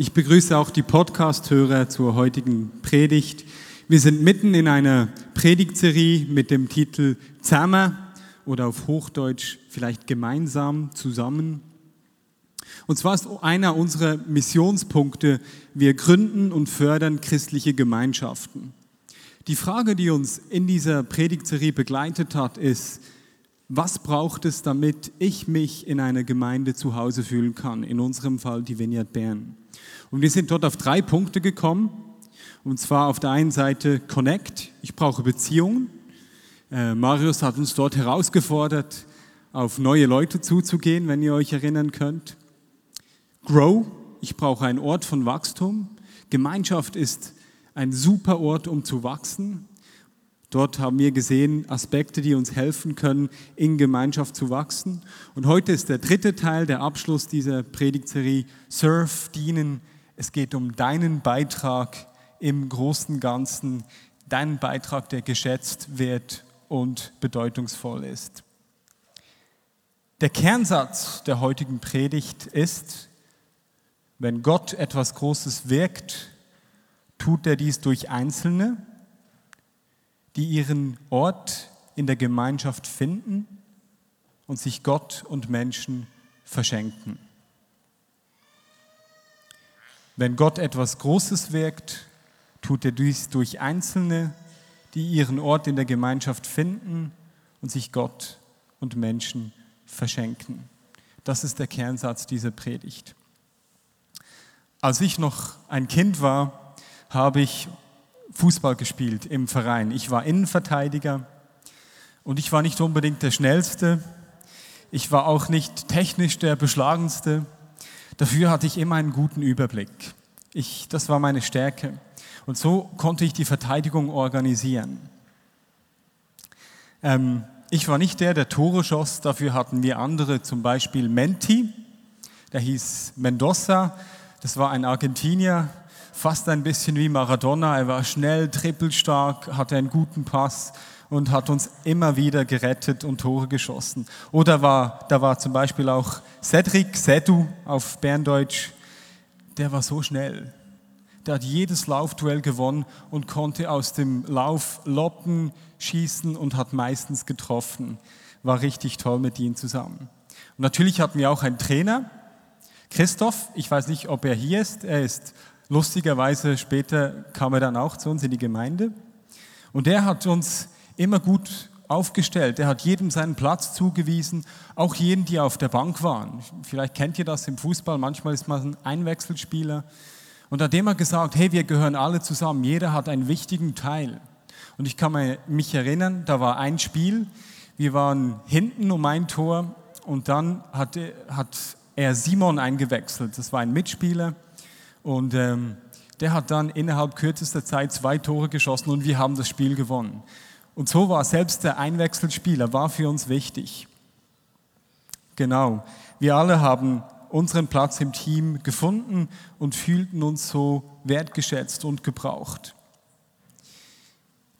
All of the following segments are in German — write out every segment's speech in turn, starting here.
Ich begrüße auch die Podcast-Hörer zur heutigen Predigt. Wir sind mitten in einer Predigtserie mit dem Titel Zusammen oder auf Hochdeutsch vielleicht gemeinsam zusammen. Und zwar ist einer unserer Missionspunkte, wir gründen und fördern christliche Gemeinschaften. Die Frage, die uns in dieser Predigtserie begleitet hat, ist, was braucht es, damit ich mich in einer Gemeinde zu Hause fühlen kann? In unserem Fall die Vineyard Bern. Und wir sind dort auf drei Punkte gekommen. Und zwar auf der einen Seite Connect, ich brauche Beziehungen. Äh, Marius hat uns dort herausgefordert, auf neue Leute zuzugehen, wenn ihr euch erinnern könnt. Grow, ich brauche einen Ort von Wachstum. Gemeinschaft ist ein super Ort, um zu wachsen. Dort haben wir gesehen Aspekte, die uns helfen können, in Gemeinschaft zu wachsen. Und heute ist der dritte Teil, der Abschluss dieser Predigtserie, Surf, Dienen. Es geht um deinen Beitrag im großen Ganzen, deinen Beitrag, der geschätzt wird und bedeutungsvoll ist. Der Kernsatz der heutigen Predigt ist, wenn Gott etwas Großes wirkt, tut er dies durch Einzelne, die ihren Ort in der Gemeinschaft finden und sich Gott und Menschen verschenken. Wenn Gott etwas Großes wirkt, tut er dies durch Einzelne, die ihren Ort in der Gemeinschaft finden und sich Gott und Menschen verschenken. Das ist der Kernsatz dieser Predigt. Als ich noch ein Kind war, habe ich Fußball gespielt im Verein. Ich war Innenverteidiger und ich war nicht unbedingt der Schnellste. Ich war auch nicht technisch der Beschlagenste. Dafür hatte ich immer einen guten Überblick. Ich, das war meine Stärke. Und so konnte ich die Verteidigung organisieren. Ähm, ich war nicht der, der Tore schoss. Dafür hatten wir andere, zum Beispiel Menti. Der hieß Mendoza. Das war ein Argentinier, fast ein bisschen wie Maradona. Er war schnell, trippelstark, hatte einen guten Pass und hat uns immer wieder gerettet und Tore geschossen. Oder war, da war zum Beispiel auch Cedric Sedu auf Berndeutsch. Der war so schnell. Der hat jedes Laufduell gewonnen und konnte aus dem Lauf loppen, schießen und hat meistens getroffen. War richtig toll mit ihm zusammen. Und natürlich hatten wir auch einen Trainer, Christoph. Ich weiß nicht, ob er hier ist. Er ist Lustigerweise später kam er dann auch zu uns in die Gemeinde und der hat uns immer gut aufgestellt. Er hat jedem seinen Platz zugewiesen, auch jenen, die auf der Bank waren. Vielleicht kennt ihr das im Fußball, manchmal ist man ein Einwechselspieler. Und hat immer gesagt, hey, wir gehören alle zusammen, jeder hat einen wichtigen Teil. Und ich kann mich erinnern, da war ein Spiel, wir waren hinten um ein Tor und dann hat, hat er Simon eingewechselt, das war ein Mitspieler. Und ähm, der hat dann innerhalb kürzester Zeit zwei Tore geschossen und wir haben das Spiel gewonnen. Und so war selbst der Einwechselspieler war für uns wichtig. Genau. Wir alle haben unseren Platz im Team gefunden und fühlten uns so wertgeschätzt und gebraucht.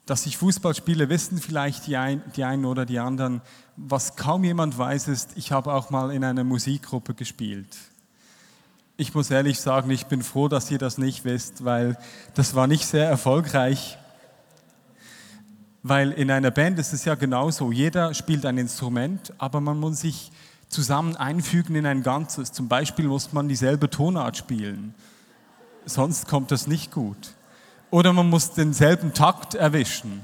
Dass ich Fußball spiele, wissen vielleicht die, ein, die einen oder die anderen. Was kaum jemand weiß, ist, ich habe auch mal in einer Musikgruppe gespielt. Ich muss ehrlich sagen, ich bin froh, dass ihr das nicht wisst, weil das war nicht sehr erfolgreich. Weil in einer Band ist es ja genauso. Jeder spielt ein Instrument, aber man muss sich zusammen einfügen in ein Ganzes. Zum Beispiel muss man dieselbe Tonart spielen. Sonst kommt das nicht gut. Oder man muss denselben Takt erwischen.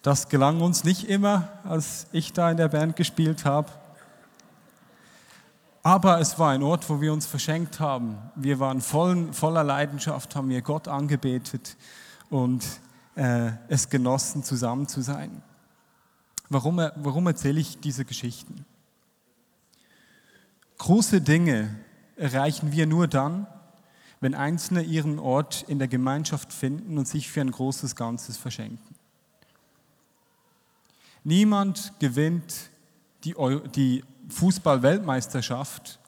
Das gelang uns nicht immer, als ich da in der Band gespielt habe. Aber es war ein Ort, wo wir uns verschenkt haben. Wir waren voll, voller Leidenschaft, haben wir Gott angebetet und äh, es genossen, zusammen zu sein. Warum, warum erzähle ich diese Geschichten? Große Dinge erreichen wir nur dann, wenn Einzelne ihren Ort in der Gemeinschaft finden und sich für ein großes Ganzes verschenken. Niemand gewinnt die, die Fußball-Weltmeisterschaft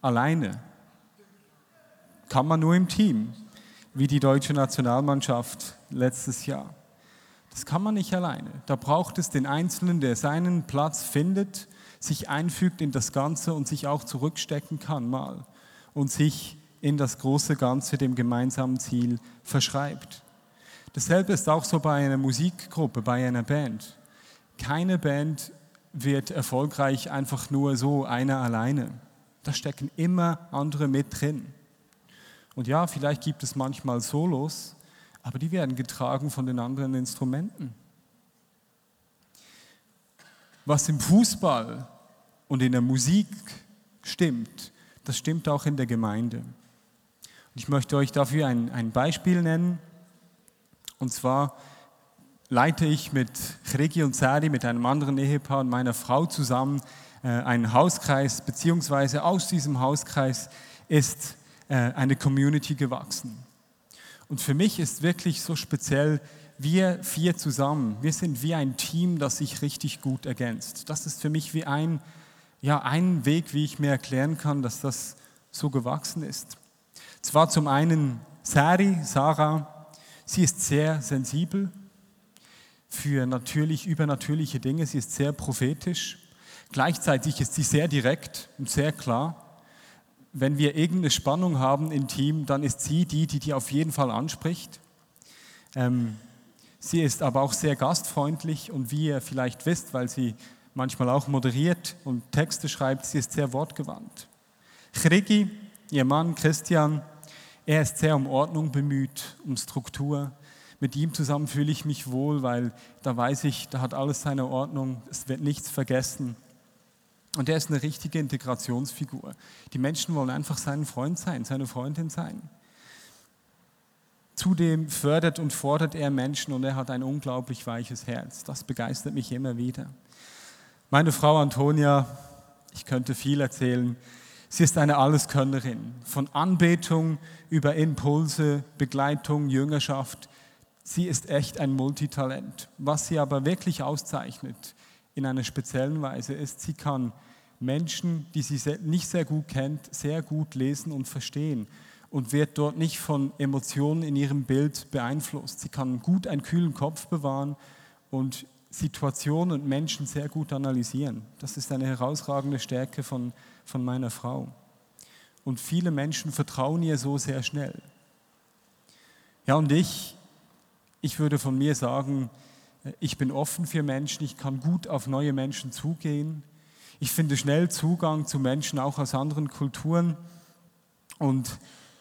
alleine. Kann man nur im Team, wie die deutsche Nationalmannschaft letztes Jahr. Das kann man nicht alleine. Da braucht es den Einzelnen, der seinen Platz findet, sich einfügt in das Ganze und sich auch zurückstecken kann mal und sich in das große Ganze, dem gemeinsamen Ziel verschreibt. Dasselbe ist auch so bei einer Musikgruppe, bei einer Band. Keine Band wird erfolgreich einfach nur so, einer alleine. Da stecken immer andere mit drin. Und ja, vielleicht gibt es manchmal Solos, aber die werden getragen von den anderen Instrumenten. Was im Fußball und in der Musik stimmt, das stimmt auch in der Gemeinde. Und ich möchte euch dafür ein, ein Beispiel nennen. Und zwar leite ich mit Chregi und Sari, mit einem anderen Ehepaar und meiner Frau zusammen äh, einen Hauskreis, beziehungsweise aus diesem Hauskreis ist äh, eine Community gewachsen. Und für mich ist wirklich so speziell, wir vier zusammen, wir sind wie ein Team, das sich richtig gut ergänzt. Das ist für mich wie ein, ja, ein Weg, wie ich mir erklären kann, dass das so gewachsen ist. Zwar zum einen Sari, Sarah, sie ist sehr sensibel für natürlich übernatürliche Dinge, sie ist sehr prophetisch. Gleichzeitig ist sie sehr direkt und sehr klar wenn wir irgendeine Spannung haben im Team, dann ist sie die, die die auf jeden Fall anspricht. Ähm, sie ist aber auch sehr gastfreundlich und wie ihr vielleicht wisst, weil sie manchmal auch moderiert und Texte schreibt, sie ist sehr wortgewandt. Chrigi, ihr Mann Christian, er ist sehr um Ordnung bemüht, um Struktur. Mit ihm zusammen fühle ich mich wohl, weil da weiß ich, da hat alles seine Ordnung, es wird nichts vergessen. Und er ist eine richtige Integrationsfigur. Die Menschen wollen einfach sein Freund sein, seine Freundin sein. Zudem fördert und fordert er Menschen und er hat ein unglaublich weiches Herz. Das begeistert mich immer wieder. Meine Frau Antonia, ich könnte viel erzählen, sie ist eine Alleskönnerin. Von Anbetung über Impulse, Begleitung, Jüngerschaft. Sie ist echt ein Multitalent. Was sie aber wirklich auszeichnet in einer speziellen Weise ist, sie kann Menschen, die sie nicht sehr gut kennt, sehr gut lesen und verstehen und wird dort nicht von Emotionen in ihrem Bild beeinflusst. Sie kann gut einen kühlen Kopf bewahren und Situationen und Menschen sehr gut analysieren. Das ist eine herausragende Stärke von, von meiner Frau. Und viele Menschen vertrauen ihr so sehr schnell. Ja, und ich, ich würde von mir sagen, ich bin offen für Menschen, ich kann gut auf neue Menschen zugehen ich finde schnell Zugang zu Menschen auch aus anderen Kulturen. Und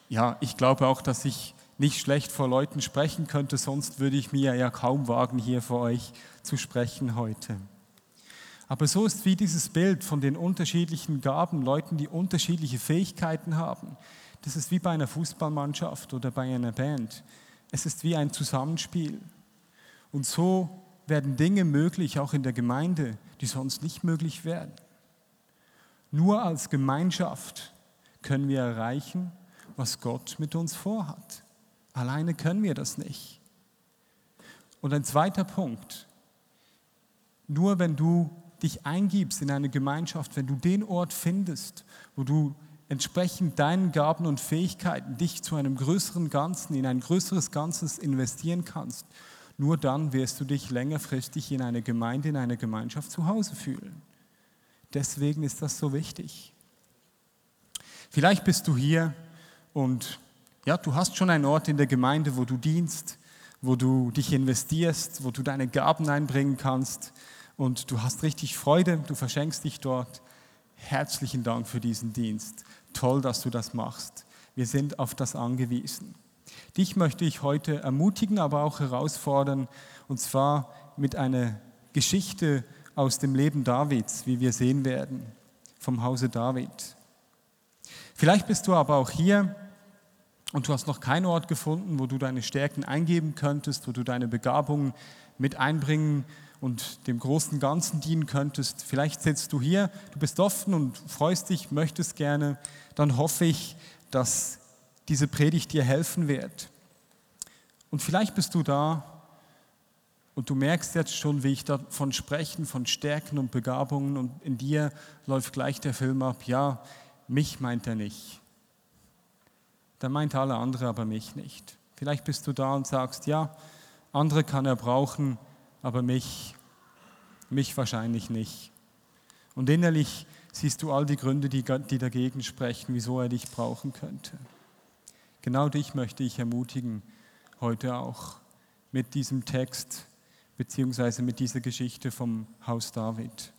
ja, ich glaube auch, dass ich nicht schlecht vor Leuten sprechen könnte, sonst würde ich mir ja kaum wagen, hier vor euch zu sprechen heute. Aber so ist wie dieses Bild von den unterschiedlichen Gaben, Leuten, die unterschiedliche Fähigkeiten haben. Das ist wie bei einer Fußballmannschaft oder bei einer Band. Es ist wie ein Zusammenspiel. Und so werden Dinge möglich, auch in der Gemeinde, die sonst nicht möglich wären. Nur als Gemeinschaft können wir erreichen, was Gott mit uns vorhat. Alleine können wir das nicht. Und ein zweiter Punkt. Nur wenn du dich eingibst in eine Gemeinschaft, wenn du den Ort findest, wo du entsprechend deinen Gaben und Fähigkeiten dich zu einem größeren Ganzen, in ein größeres Ganzes investieren kannst, nur dann wirst du dich längerfristig in einer Gemeinde, in einer Gemeinschaft zu Hause fühlen. Deswegen ist das so wichtig. Vielleicht bist du hier und ja, du hast schon einen Ort in der Gemeinde, wo du dienst, wo du dich investierst, wo du deine Gaben einbringen kannst und du hast richtig Freude, du verschenkst dich dort. Herzlichen Dank für diesen Dienst. Toll, dass du das machst. Wir sind auf das angewiesen. Dich möchte ich heute ermutigen, aber auch herausfordern, und zwar mit einer Geschichte aus dem Leben Davids, wie wir sehen werden, vom Hause David. Vielleicht bist du aber auch hier und du hast noch keinen Ort gefunden, wo du deine Stärken eingeben könntest, wo du deine Begabungen mit einbringen und dem großen Ganzen dienen könntest. Vielleicht sitzt du hier, du bist offen und freust dich, möchtest gerne, dann hoffe ich, dass diese Predigt dir helfen wird. Und vielleicht bist du da und du merkst jetzt schon, wie ich davon spreche, von Stärken und Begabungen und in dir läuft gleich der Film ab, ja, mich meint er nicht. Da meint alle andere, aber mich nicht. Vielleicht bist du da und sagst, ja, andere kann er brauchen, aber mich, mich wahrscheinlich nicht. Und innerlich siehst du all die Gründe, die, die dagegen sprechen, wieso er dich brauchen könnte. Genau dich möchte ich ermutigen, heute auch mit diesem Text beziehungsweise mit dieser Geschichte vom Haus David.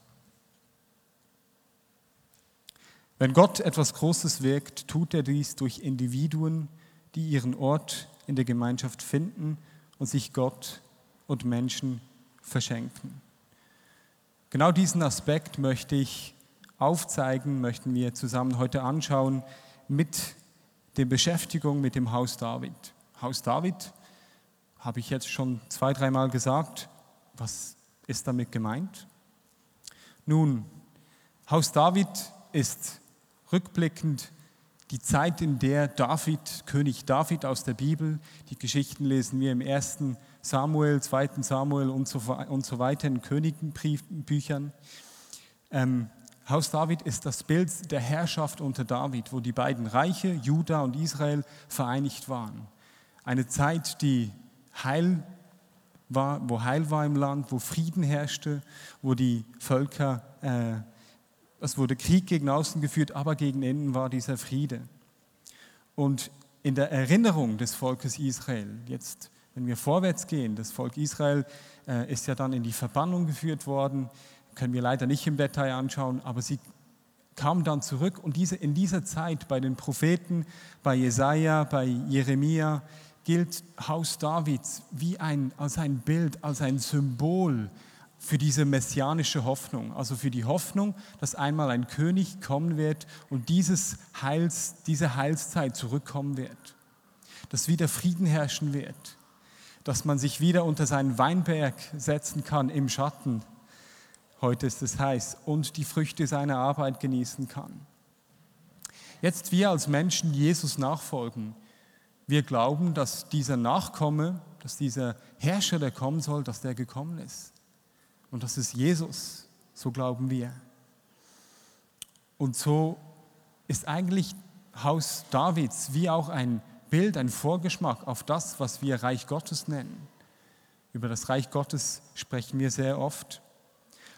Wenn Gott etwas Großes wirkt, tut er dies durch Individuen, die ihren Ort in der Gemeinschaft finden und sich Gott und Menschen verschenken. Genau diesen Aspekt möchte ich aufzeigen, möchten wir zusammen heute anschauen mit der Beschäftigung mit dem Haus David. Haus David habe ich jetzt schon zwei, dreimal gesagt. Was ist damit gemeint? Nun, Haus David ist rückblickend die Zeit, in der David, König David aus der Bibel, die Geschichten lesen wir im ersten Samuel, zweiten Samuel und so, und so weiter in Königenbüchern. Ähm, Haus David ist das Bild der Herrschaft unter David, wo die beiden Reiche, Juda und Israel, vereinigt waren. Eine Zeit, die Heil war, wo Heil war im Land, wo Frieden herrschte, wo die Völker, äh, es wurde Krieg gegen außen geführt, aber gegen innen war dieser Friede. Und in der Erinnerung des Volkes Israel, jetzt wenn wir vorwärts gehen, das Volk Israel äh, ist ja dann in die Verbannung geführt worden, können wir leider nicht im Detail anschauen, aber sie kamen dann zurück und diese, in dieser Zeit bei den Propheten, bei Jesaja, bei Jeremia, gilt Haus Davids wie ein, als ein Bild, als ein Symbol für diese messianische Hoffnung, also für die Hoffnung, dass einmal ein König kommen wird und dieses Heils, diese Heilszeit zurückkommen wird, dass wieder Frieden herrschen wird, dass man sich wieder unter seinen Weinberg setzen kann im Schatten. Heute ist es heiß und die Früchte seiner Arbeit genießen kann. Jetzt wir als Menschen Jesus nachfolgen, wir glauben, dass dieser Nachkomme, dass dieser Herrscher, der kommen soll, dass der gekommen ist. Und das ist Jesus, so glauben wir. Und so ist eigentlich Haus Davids wie auch ein Bild, ein Vorgeschmack auf das, was wir Reich Gottes nennen. Über das Reich Gottes sprechen wir sehr oft.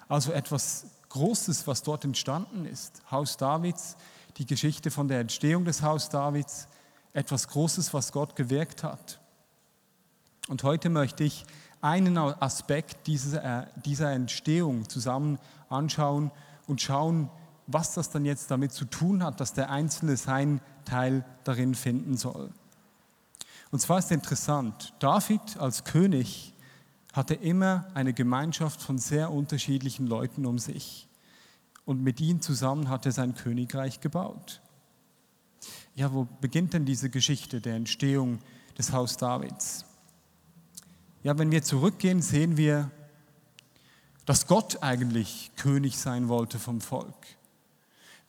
Also etwas Großes, was dort entstanden ist. Haus Davids, die Geschichte von der Entstehung des Haus Davids, etwas Großes, was Gott gewirkt hat. Und heute möchte ich einen Aspekt dieser, äh, Entstehung zusammen anschauen und schauen, was das dann jetzt damit zu tun hat, dass der Einzelne seinen Teil darin finden soll. Und zwar ist interessant, David als König hatte immer eine Gemeinschaft von sehr unterschiedlichen Leuten um sich. Und mit ihnen zusammen hat er sein Königreich gebaut ja, wo beginnt denn diese Geschichte der Entstehung des Haus Davids? Ja, wenn wir zurückgehen, sehen wir, dass Gott eigentlich König sein wollte vom Volk.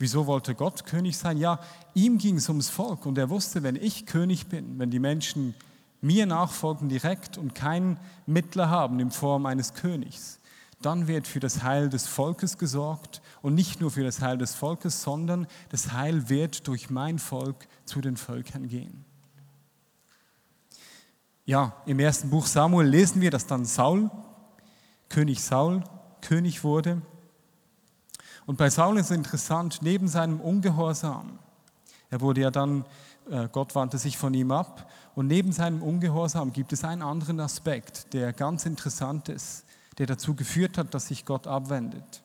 Wieso wollte Gott König sein? Ja, ihm ging es ums Volk und er wusste, wenn ich König bin, wenn die Menschen mir nachfolgen direkt und keinen Mittler haben in Form eines Königs, dann wird für das Heil des Volkes gesorgt und nicht nur für das Heil des Volkes, sondern das Heil wird durch mein Volk zu den Völkern gehen. Ja, im ersten Buch Samuel lesen wir, dass dann Saul, König Saul, König wurde. Und bei Saul ist es interessant, neben seinem Ungehorsam, er wurde ja dann, äh, Gott wandte sich von ihm ab, und neben seinem Ungehorsam gibt es einen anderen Aspekt, der ganz interessant ist der dazu geführt hat, dass sich Gott abwendet.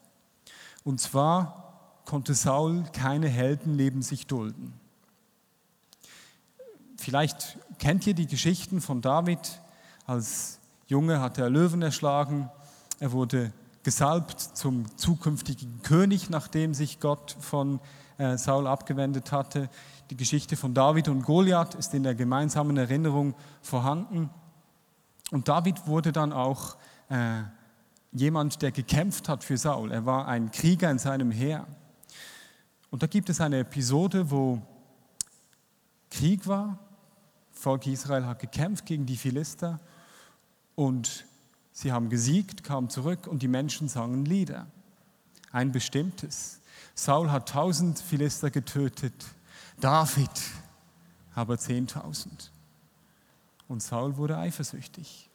Und zwar konnte Saul keine Helden neben sich dulden. Vielleicht kennt ihr die Geschichten von David. Als Junge hat er Löwen erschlagen. Er wurde gesalbt zum zukünftigen König, nachdem sich Gott von äh, Saul abgewendet hatte. Die Geschichte von David und Goliath ist in der gemeinsamen Erinnerung vorhanden. Und David wurde dann auch äh, jemand, der gekämpft hat für Saul. Er war ein Krieger in seinem Heer. Und da gibt es eine Episode, wo Krieg war. Volk Israel hat gekämpft gegen die Philister und sie haben gesiegt, kamen zurück und die Menschen sangen Lieder. Ein bestimmtes. Saul hat tausend Philister getötet, David aber zehntausend. Und Saul wurde eifersüchtig.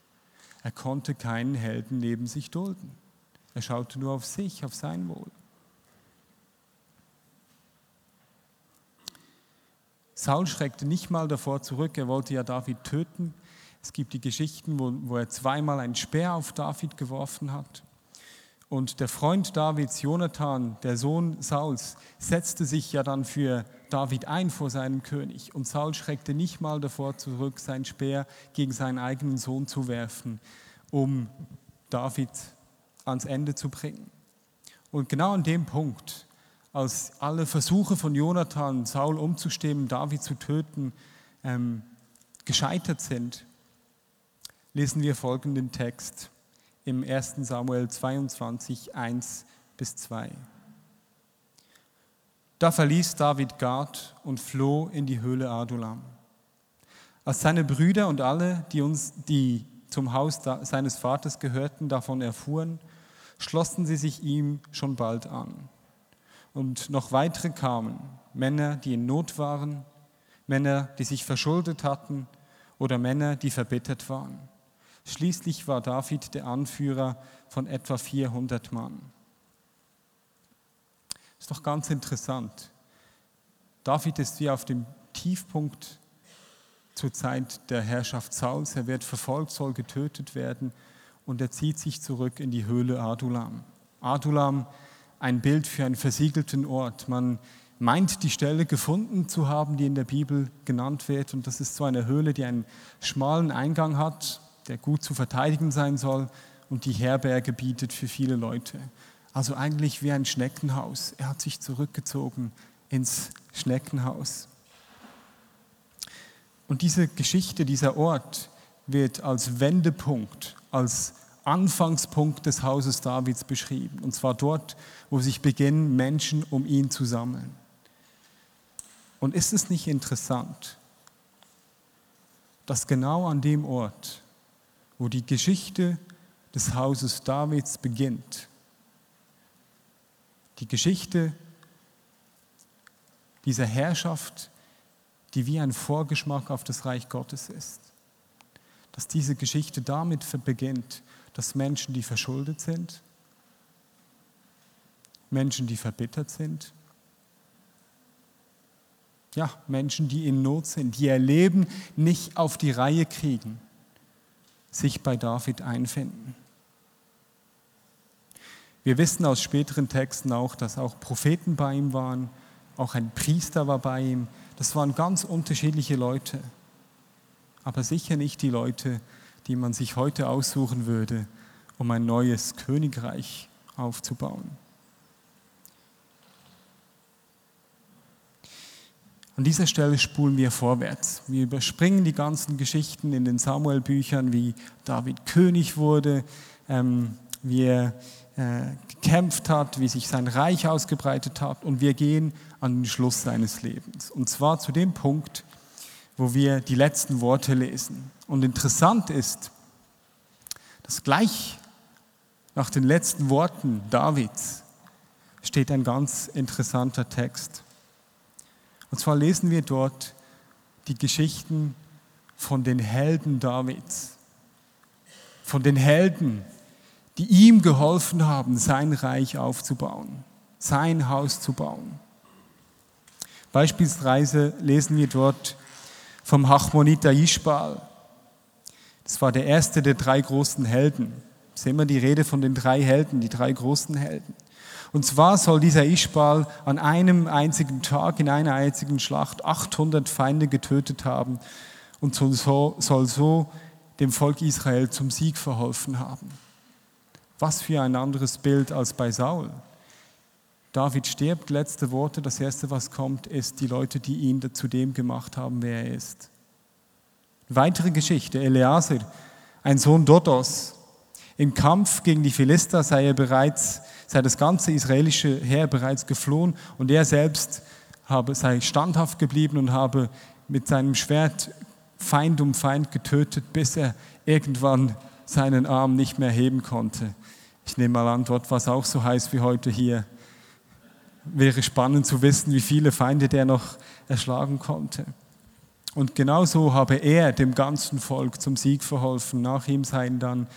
Er konnte keinen Helden neben sich dulden. Er schaute nur auf sich, auf sein Wohl. Saul schreckte nicht mal davor zurück, er wollte ja David töten. Es gibt die Geschichten, wo, wo er zweimal einen Speer auf David geworfen hat. Und der Freund Davids, Jonathan, der Sohn Sauls, setzte sich ja dann für David ein vor seinem König. Und Saul schreckte nicht mal davor zurück, sein Speer gegen seinen eigenen Sohn zu werfen, um David ans Ende zu bringen. Und genau an dem Punkt, als alle Versuche von Jonathan, Saul umzustimmen, David zu töten, ähm, gescheitert sind, lesen wir folgenden Text im 1. Samuel 22, 1 bis 2. Da verließ David Gad und floh in die Höhle Adulam. Als seine Brüder und alle, die, uns, die zum Haus seines Vaters gehörten, davon erfuhren, schlossen sie sich ihm schon bald an. Und noch weitere kamen, Männer, die in Not waren, Männer, die sich verschuldet hatten oder Männer, die verbittert waren. Schließlich war David der Anführer von etwa 400 Mann. Ist doch ganz interessant. David ist wie auf dem Tiefpunkt zur Zeit der Herrschaft Sauls. Er wird verfolgt, soll getötet werden und er zieht sich zurück in die Höhle Adulam. Adulam, ein Bild für einen versiegelten Ort. Man meint, die Stelle gefunden zu haben, die in der Bibel genannt wird. Und das ist so eine Höhle, die einen schmalen Eingang hat, der gut zu verteidigen sein soll und die Herberge bietet für viele Leute. Also eigentlich wie ein Schneckenhaus. Er hat sich zurückgezogen ins Schneckenhaus. Und diese Geschichte, dieser Ort wird als Wendepunkt, als Anfangspunkt des Hauses Davids beschrieben. Und zwar dort, wo sich beginnen, Menschen um ihn zu sammeln. Und ist es nicht interessant, dass genau an dem Ort, wo die Geschichte des Hauses Davids beginnt. Die Geschichte dieser Herrschaft, die wie ein Vorgeschmack auf das Reich Gottes ist. Dass diese Geschichte damit beginnt, dass Menschen, die verschuldet sind, Menschen, die verbittert sind, ja, Menschen, die in Not sind, die ihr Leben nicht auf die Reihe kriegen, sich bei David einfinden. Wir wissen aus späteren Texten auch, dass auch Propheten bei ihm waren, auch ein Priester war bei ihm. Das waren ganz unterschiedliche Leute, aber sicher nicht die Leute, die man sich heute aussuchen würde, um ein neues Königreich aufzubauen. An dieser Stelle spulen wir vorwärts. Wir überspringen die ganzen Geschichten in den Samuel-Büchern, wie David König wurde, ähm, wie er äh, gekämpft hat, wie sich sein Reich ausgebreitet hat und wir gehen an den Schluss seines Lebens. Und zwar zu dem Punkt, wo wir die letzten Worte lesen. Und interessant ist, dass gleich nach den letzten Worten Davids steht ein ganz interessanter Text. Und zwar lesen wir dort die Geschichten von den Helden Davids, von den Helden, die ihm geholfen haben, sein Reich aufzubauen, sein Haus zu bauen. Beispielsweise lesen wir dort vom Hachmoniter Ishbal. Das war der erste der drei großen Helden. Sehen wir die Rede von den drei Helden, die drei großen Helden. Und zwar soll dieser Ischbal an einem einzigen Tag, in einer einzigen Schlacht 800 Feinde getötet haben und soll so, soll so dem Volk Israel zum Sieg verholfen haben. Was für ein anderes Bild als bei Saul. David stirbt, letzte Worte, das erste, was kommt, ist die Leute, die ihn zu dem gemacht haben, wer er ist. Weitere Geschichte, Eleazar, ein Sohn Dodos. Im Kampf gegen die Philister sei er bereits sei das ganze israelische Heer bereits geflohen und er selbst habe, sei standhaft geblieben und habe mit seinem Schwert Feind um Feind getötet, bis er irgendwann seinen Arm nicht mehr heben konnte. Ich nehme mal an, dort war es auch so heiß wie heute hier. Wäre spannend zu wissen, wie viele Feinde der noch erschlagen konnte. Und genauso habe er dem ganzen Volk zum Sieg verholfen. Nach ihm seien dann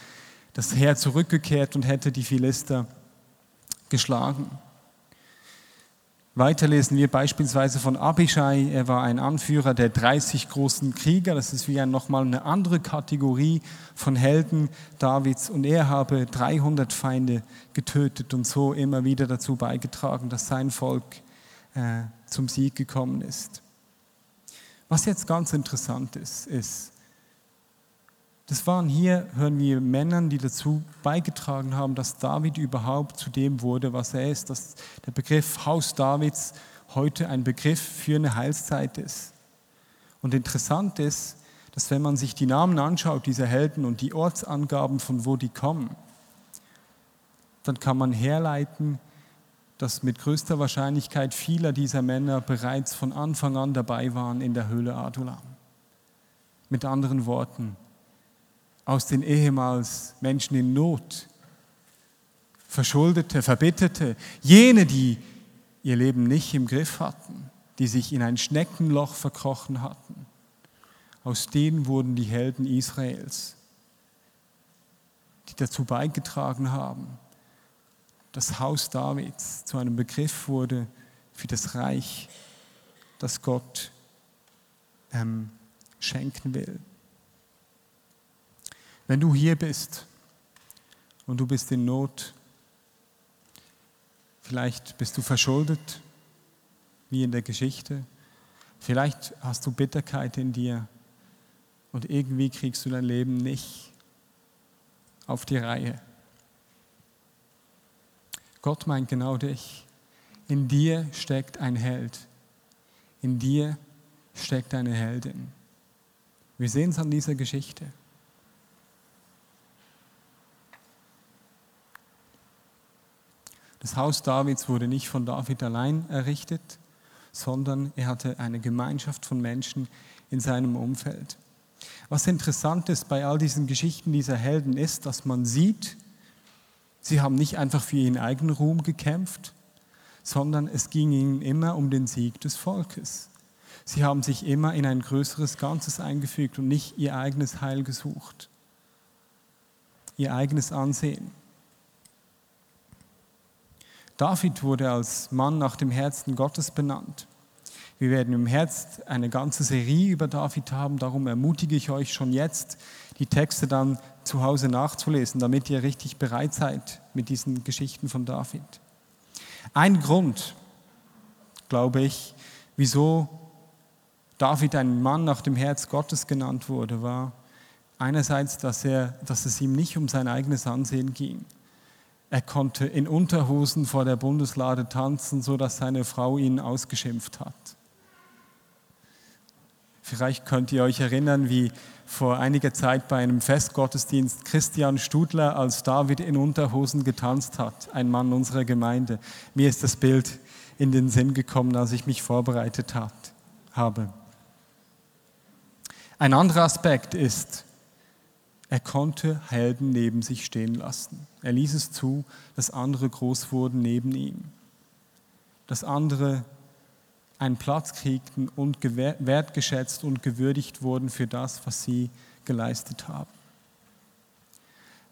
das Heer zurückgekehrt und hätte die Philister geschlagen. Weiter lesen wir beispielsweise von Abishai. Er war ein Anführer der 30 großen Krieger. Das ist wie nochmal eine andere Kategorie von Helden Davids. Und er habe 300 Feinde getötet und so immer wieder dazu beigetragen, dass sein Volk äh, zum Sieg gekommen ist. Was jetzt ganz interessant ist, ist, das waren hier, hören wir Männern, die dazu beigetragen haben, dass David überhaupt zu dem wurde, was er ist. Dass der Begriff Haus Davids heute ein Begriff für eine Heilszeit ist. Und interessant ist, dass wenn man sich die Namen anschaut, dieser Helden und die Ortsangaben, von wo die kommen, dann kann man herleiten, dass mit größter Wahrscheinlichkeit viele dieser Männer bereits von Anfang an dabei waren in der Höhle Adulam. Mit anderen Worten, aus den ehemals Menschen in Not, Verschuldete, Verbitterte, jene, die ihr Leben nicht im Griff hatten, die sich in ein Schneckenloch verkrochen hatten. Aus denen wurden die Helden Israels, die dazu beigetragen haben, das Haus Davids zu einem Begriff wurde für das Reich, das Gott ähm, schenken will. Wenn du hier bist und du bist in Not, vielleicht bist du verschuldet, wie in der Geschichte, vielleicht hast du Bitterkeit in dir und irgendwie kriegst du dein Leben nicht auf die Reihe. Gott meint genau dich. In dir steckt ein Held. In dir steckt eine Heldin. Wir sehen es an dieser Geschichte. Das Haus Davids wurde nicht von David allein errichtet, sondern er hatte eine Gemeinschaft von Menschen in seinem Umfeld. Was interessant ist bei all diesen Geschichten dieser Helden ist, dass man sieht, sie haben nicht einfach für ihren eigenen Ruhm gekämpft, sondern es ging ihnen immer um den Sieg des Volkes. Sie haben sich immer in ein größeres Ganzes eingefügt und nicht ihr eigenes Heil gesucht, ihr eigenes Ansehen. David wurde als Mann nach dem Herzen Gottes benannt. Wir werden im Herbst eine ganze Serie über David haben, darum ermutige ich euch schon jetzt, die Texte dann zu Hause nachzulesen, damit ihr richtig bereit seid mit diesen Geschichten von David. Ein Grund, glaube ich, wieso David ein Mann nach dem Herz Gottes genannt wurde, war einerseits, dass, er, dass es ihm nicht um sein eigenes Ansehen ging. Er konnte in Unterhosen vor der Bundeslade tanzen, so dass seine Frau ihn ausgeschimpft hat. Vielleicht könnt ihr euch erinnern, wie vor einiger Zeit bei einem Festgottesdienst Christian Studler als David in Unterhosen getanzt hat, ein Mann unserer Gemeinde. Mir ist das Bild in den Sinn gekommen, als ich mich vorbereitet habe. Ein anderer Aspekt ist, er konnte Helden neben sich stehen lassen. Er ließ es zu, dass andere groß wurden neben ihm. Dass andere einen Platz kriegten und wertgeschätzt und gewürdigt wurden für das, was sie geleistet haben.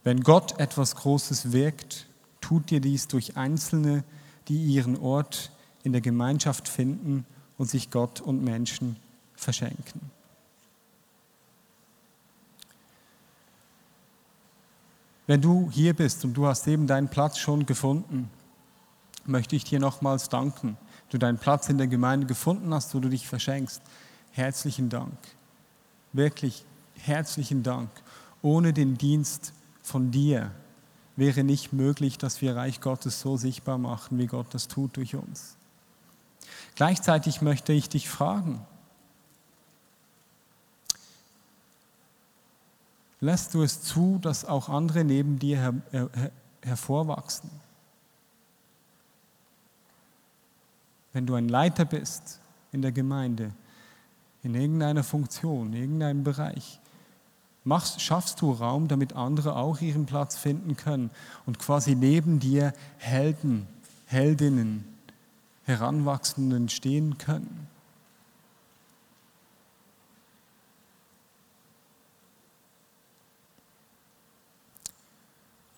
Wenn Gott etwas Großes wirkt, tut dir dies durch Einzelne, die ihren Ort in der Gemeinschaft finden und sich Gott und Menschen verschenken. Wenn du hier bist und du hast eben deinen Platz schon gefunden, möchte ich dir nochmals danken. Du deinen Platz in der Gemeinde gefunden hast, wo du dich verschenkst. Herzlichen Dank. Wirklich herzlichen Dank. Ohne den Dienst von dir wäre nicht möglich, dass wir Reich Gottes so sichtbar machen, wie Gott das tut durch uns. Gleichzeitig möchte ich dich fragen, lässt du es zu, dass auch andere neben dir her, her, hervorwachsen. Wenn du ein Leiter bist in der Gemeinde, in irgendeiner Funktion, in irgendeinem Bereich, machst, schaffst du Raum, damit andere auch ihren Platz finden können und quasi neben dir Helden, Heldinnen, Heranwachsenden stehen können.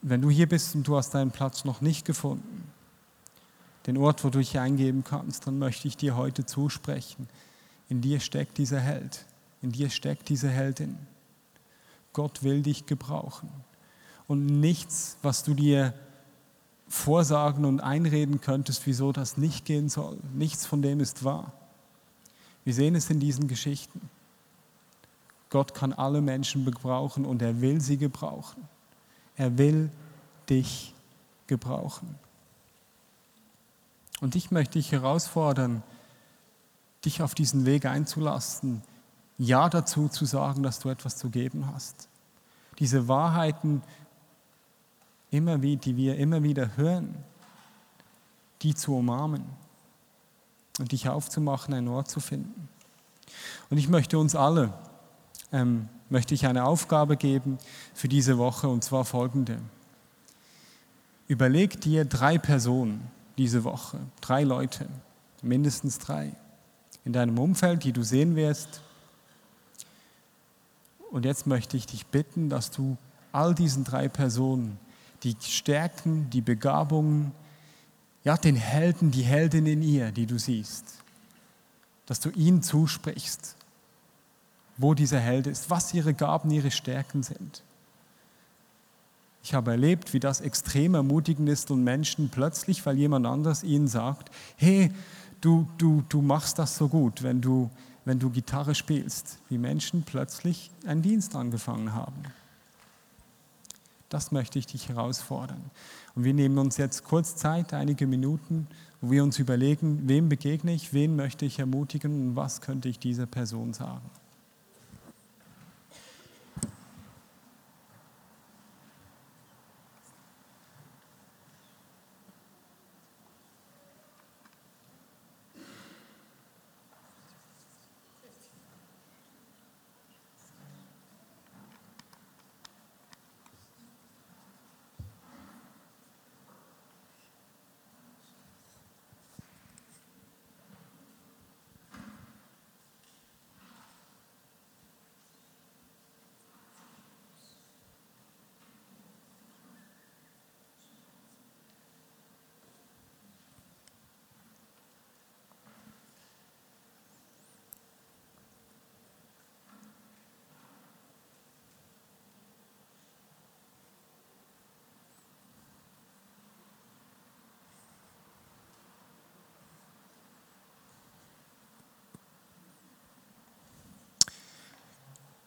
Wenn du hier bist und du hast deinen Platz noch nicht gefunden, den Ort, wo du dich eingeben kannst, dann möchte ich dir heute zusprechen. In dir steckt dieser Held, in dir steckt diese Heldin. Gott will dich gebrauchen. Und nichts, was du dir vorsagen und einreden könntest, wieso das nicht gehen soll, nichts von dem ist wahr. Wir sehen es in diesen Geschichten. Gott kann alle Menschen gebrauchen und er will sie gebrauchen. Er will dich gebrauchen. Und ich möchte dich herausfordern, dich auf diesen Weg einzulassen, Ja dazu zu sagen, dass du etwas zu geben hast. Diese Wahrheiten, immer wie, die wir immer wieder hören, die zu umarmen und dich aufzumachen, einen Ort zu finden. Und ich möchte uns alle, ähm, möchte ich eine Aufgabe geben für diese Woche und zwar folgende. Überleg dir drei Personen diese Woche, drei Leute, mindestens drei, in deinem Umfeld, die du sehen wirst. Und jetzt möchte ich dich bitten, dass du all diesen drei Personen die Stärken, die Begabungen, ja, den Helden, die Heldin in ihr, die du siehst, dass du ihnen zusprichst, wo dieser Held ist, was ihre Gaben, ihre Stärken sind. Ich habe erlebt, wie das extrem ermutigend ist und Menschen plötzlich, weil jemand anders ihnen sagt, hey, du, du, du machst das so gut, wenn du, wenn du Gitarre spielst, wie Menschen plötzlich einen Dienst angefangen haben. Das möchte ich dich herausfordern. Und wir nehmen uns jetzt kurz Zeit, einige Minuten, wo wir uns überlegen, wem begegne ich, wen möchte ich ermutigen und was könnte ich dieser Person sagen.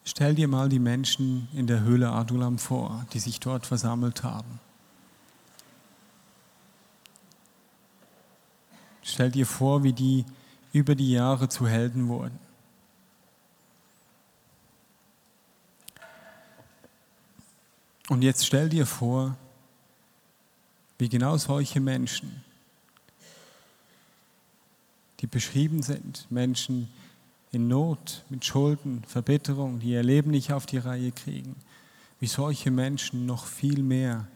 Stell dir mal die Menschen in der Höhle Adulam vor, die sich dort versammelt haben. Stell dir vor, wie die über die Jahre zu Helden wurden. Und jetzt stell dir vor, wie genau solche Menschen, die beschrieben sind, Menschen, die in Not, mit Schulden, Verbitterung, die ihr Leben nicht auf die Reihe kriegen, wie solche Menschen noch viel mehr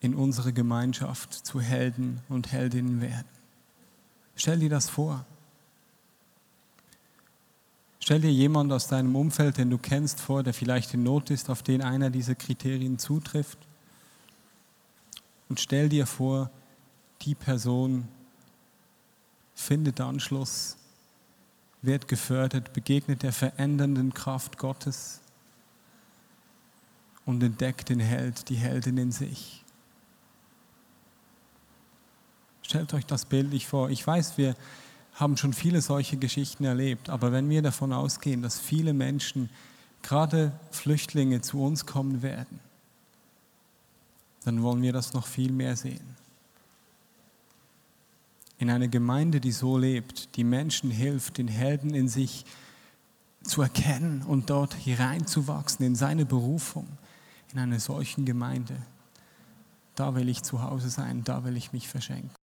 in unsere Gemeinschaft zu Helden und Heldinnen werden. Stell dir das vor. Stell dir jemand aus deinem Umfeld, den du kennst, vor, der vielleicht in Not ist, auf den einer dieser Kriterien zutrifft. Und stell dir vor, die Person findet Anschluss wird gefördert, begegnet der verändernden Kraft Gottes und entdeckt den Held, die Heldin in sich. Stellt euch das bildlich vor. Ich weiß, wir haben schon viele solche Geschichten erlebt, aber wenn wir davon ausgehen, dass viele Menschen, gerade Flüchtlinge, zu uns kommen werden, dann wollen wir das noch viel mehr sehen in eine Gemeinde, die so lebt, die Menschen hilft, den Helden in sich zu erkennen und dort hineinzuwachsen in seine Berufung, in einer solchen Gemeinde. Da will ich zu Hause sein, da will ich mich verschenken.